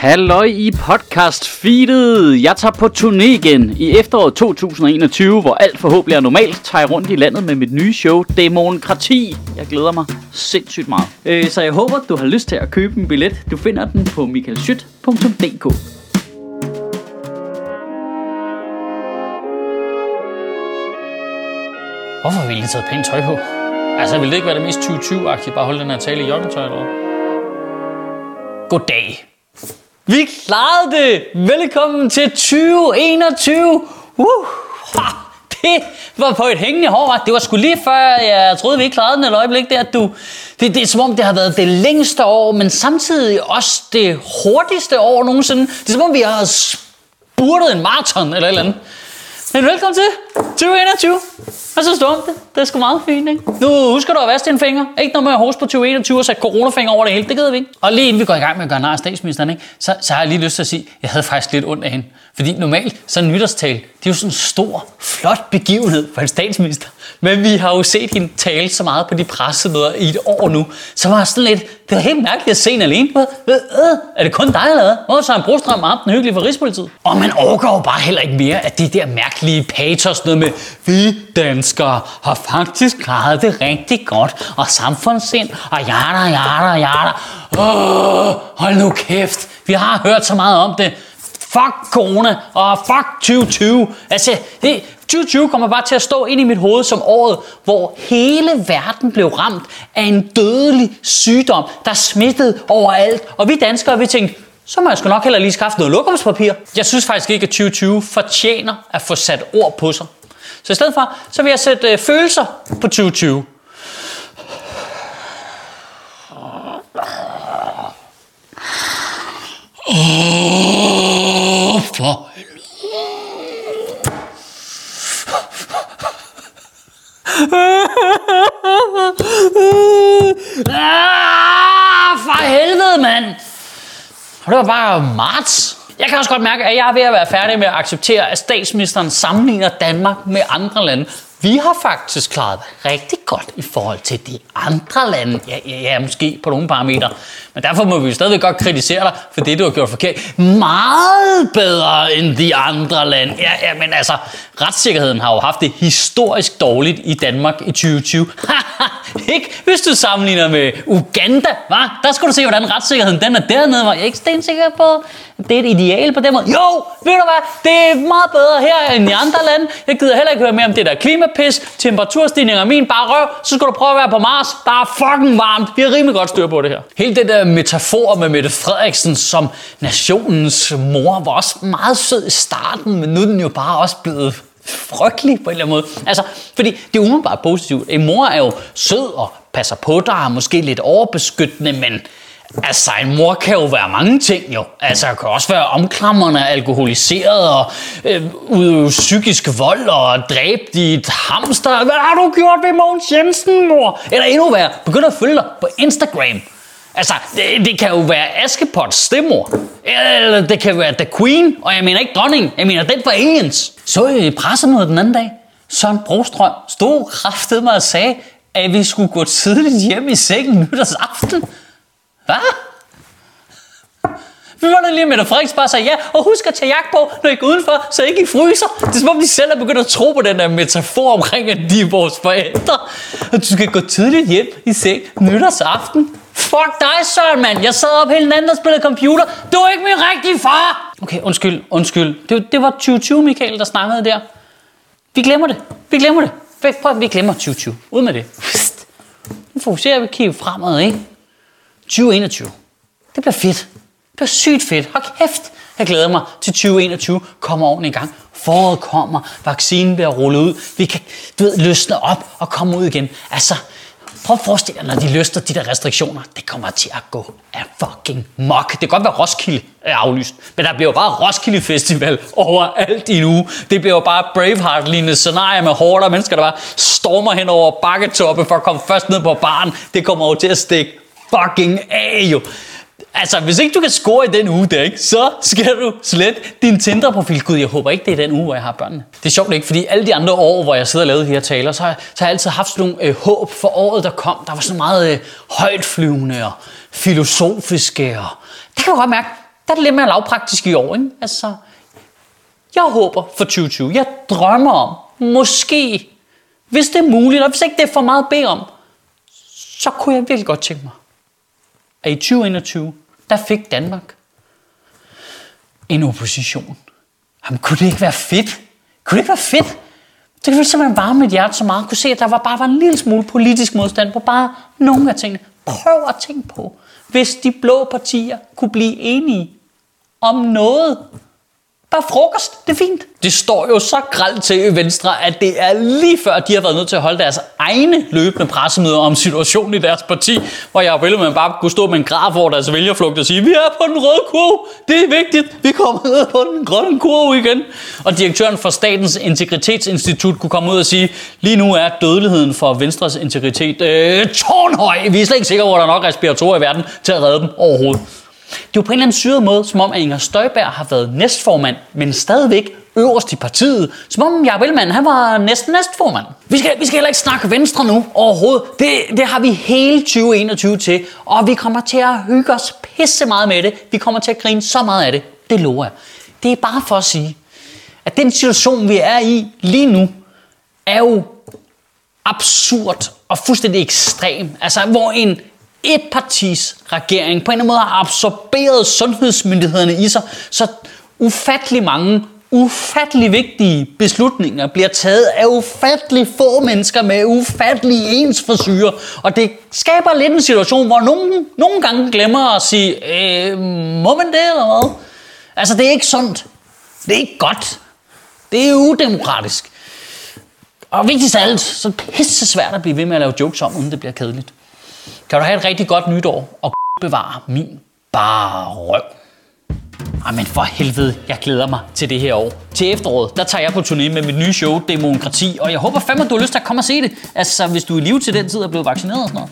Halløj i podcast feedet. Jeg tager på turné igen i efteråret 2021, hvor alt forhåbentlig er normalt, tager jeg rundt i landet med mit nye show, Demokrati. Jeg glæder mig sindssygt meget. Øh, så jeg håber, du har lyst til at købe en billet. Du finder den på michaelschyt.dk. Hvorfor har vi lige taget pænt tøj på? Altså, ville det ikke være det mest 2020-agtige, bare holde den her tale i joggingtøj eller? Goddag. Vi klarede det! Velkommen til 2021! Uh, ha, det var på et hængende hår. Det var sgu lige før, jeg troede, vi ikke klarede den et øjeblik der. Du, det, det er som om, det har været det længste år, men samtidig også det hurtigste år nogensinde. Det er som om, vi har spurtet en maraton eller et eller andet. Men velkommen til 2021. Og så stod det? Det er sgu meget fint, ikke? Nu husker du at vaske dine fingre. Ikke noget med at hoste på 2021 og sætte coronafinger over det hele. Det gider vi ikke. Og lige inden vi går i gang med at gøre nar af statsministeren, ikke? Så, så har jeg lige lyst til at sige, at jeg havde faktisk lidt ondt af hende. Fordi normalt, så en nytårstal, det er jo sådan en stor, flot begivenhed for en statsminister. Men vi har jo set hende tale så meget på de pressemøder i et år nu. Så var sådan lidt, det var helt mærkeligt at se hende alene. Hvad, hvad, øh, er det kun dig eller hvad? Hvor så en brostrøm om den hyggelige for Rigspolitiet? Og man overgår jo bare heller ikke mere, at det der mærkelige patos, noget med, vi danskere har faktisk klaret det rigtig godt, og samfundssind, og jada, jada, jada. Åh, hold nu kæft, vi har hørt så meget om det. Fuck corona, og fuck 2020. Altså, det, 2020 kommer bare til at stå ind i mit hoved som året, hvor hele verden blev ramt af en dødelig sygdom, der smittede overalt. Og vi danskere, vi tænkte, så må jeg sgu nok heller lige skaffe noget lokumspapir. Jeg synes faktisk ikke, at 2020 fortjener at få sat ord på sig. Så i stedet for, så vil jeg sætte øh, følelser på 2020. Åh, for Ah, for helvede, mand! Og det var bare marts. Jeg kan også godt mærke, at jeg er ved at være færdig med at acceptere, at statsministeren sammenligner Danmark med andre lande. Vi har faktisk klaret rigtig godt i forhold til de andre lande. Ja, ja, ja måske på nogle parametre. Men derfor må vi jo stadigvæk godt kritisere dig for det, du har gjort forkert. Meget bedre end de andre lande. Ja, ja, men altså, retssikkerheden har jo haft det historisk dårligt i Danmark i 2020. ikke hvis du sammenligner med Uganda, va? Der skal du se, hvordan retssikkerheden den er dernede. Var jeg ikke stensikker på, det er et ideal på den måde? Jo, ved du hvad? Det er meget bedre her end i andre lande. Jeg gider heller ikke høre mere om det der klima klimapis, temperaturstigninger, min bare røv. Så skal du prøve at være på Mars. Der er fucking varmt. Vi har rimelig godt styr på det her. Hele det der metafor med Mette Frederiksen som nationens mor var også meget sød i starten, men nu er den jo bare også blevet frygtelig på en eller anden måde. Altså, fordi det er umiddelbart positivt. En mor er jo sød og passer på dig, er måske lidt overbeskyttende, men Altså, en mor kan jo være mange ting jo. Altså, kan også være omklamrende, alkoholiseret og øh, udøve psykisk vold og dræbe dit hamster. Hvad har du gjort ved Mogens Jensen, mor? Eller endnu værre, begynd at følge dig på Instagram. Altså, det, det kan jo være Askepots stemor. Eller det kan være The Queen, og jeg mener ikke dronning, jeg mener den for aliens. Så i pressemødet den anden dag, Søren Brostrøm stod kraftet mig og sagde, at vi skulle gå tidligt hjem i sengen nytårsaften. Hvad? Vi var lige med at Frederiksen bare sagde ja, og husk at tage jagt på, når I går udenfor, så I ikke I fryser. Det er som om, de selv er begyndt at tro på den der metafor omkring, at de er vores forældre. Og du skal gå tidligt hjem i seng nytårsaften. Fuck dig, Søren, mand. Jeg sad op hele natten og spillede computer. Du er ikke min rigtige far. Okay, undskyld, undskyld. Det, det var 2020, Michael, der snakkede der. Vi glemmer det. Vi glemmer det. Prøv, vi glemmer 2020. Ud med det. Nu fokuserer vi kigge fremad, ikke? 2021. Det bliver fedt. Det bliver sygt fedt. Hold kæft. Jeg glæder mig til 2021 kommer ordentligt i gang. Foråret kommer, vaccinen bliver rullet ud. Vi kan, du ved, løsne op og komme ud igen. Altså, prøv at forestille dig, når de løster de der restriktioner. Det kommer til at gå af fucking mok. Det kan godt være Roskilde er aflyst, men der bliver jo bare Roskilde Festival overalt i nu. Det bliver jo bare Braveheart-lignende scenarie med hårde mennesker, der bare stormer hen over bakketoppe for at komme først ned på baren. Det kommer jo til at stikke fucking af jo. Altså, hvis ikke du kan score i den uge der, ikke, så skal du slet din Tinder-profil. Gud, jeg håber ikke, det er den uge, hvor jeg har børnene. Det er sjovt ikke, fordi alle de andre år, hvor jeg sidder og lavede de her taler, så har, så har jeg altid haft sådan nogle øh, håb for året, der kom. Der var sådan meget øh, højtflyvende og filosofiske. Og der kan du godt mærke, der er det lidt mere lavpraktisk i år. Ikke? Altså, jeg håber for 2020, jeg drømmer om, måske, hvis det er muligt, og hvis ikke det er for meget at bede om, så kunne jeg virkelig godt tænke mig, at i 2021, der fik Danmark en opposition. Jamen, kunne det ikke være fedt? Kunne det ikke være fedt? Det ville simpelthen varme mit hjerte så meget. Kunne se, at der var bare var en lille smule politisk modstand på bare nogle af tingene. Prøv at tænke på, hvis de blå partier kunne blive enige om noget, Bare frokost, det er fint. Det står jo så gralt til i Venstre, at det er lige før, de har været nødt til at holde deres egne løbende pressemøder om situationen i deres parti, hvor jeg ville man bare kunne stå med en graf over deres vælgerflugt og sige, vi er på den røde kurve, det er vigtigt, vi kommer ned på den grønne kurve igen. Og direktøren for Statens Integritetsinstitut kunne komme ud og sige, lige nu er dødeligheden for Venstres integritet øh, tårnhøj. Vi er slet ikke sikre på, at der er nok respiratorer i verden til at redde dem overhovedet. Det er jo på en eller anden syret måde, som om at Inger Støjberg har været næstformand, men stadigvæk øverst i partiet. Som om Jacob Ellemann, han var næsten næstformand. Vi skal, vi skal heller ikke snakke Venstre nu overhovedet. Det, det har vi hele 2021 til, og vi kommer til at hygge os pisse meget med det. Vi kommer til at grine så meget af det. Det lover jeg. Det er bare for at sige, at den situation, vi er i lige nu, er jo absurd og fuldstændig ekstrem. Altså, hvor en et partis regering på en eller anden måde har absorberet sundhedsmyndighederne i sig, så ufattelig mange ufattelig vigtige beslutninger bliver taget af ufattelig få mennesker med ufattelig ens forsyre. Og det skaber lidt en situation, hvor nogen nogle gange glemmer at sige, øh, må man det eller hvad? Altså det er ikke sundt. Det er ikke godt. Det er udemokratisk. Og vigtigst af alt, så er det pisse svært at blive ved med at lave jokes om, uden det bliver kedeligt. Kan du have et rigtig godt nytår, og bevare min bare røv. Jamen for helvede, jeg glæder mig til det her år. Til efteråret, der tager jeg på turné med mit nye show, Demokrati, og jeg håber fandme, at du har lyst til at komme og se det. Altså, hvis du er i live til den tid er blevet vaccineret og sådan noget.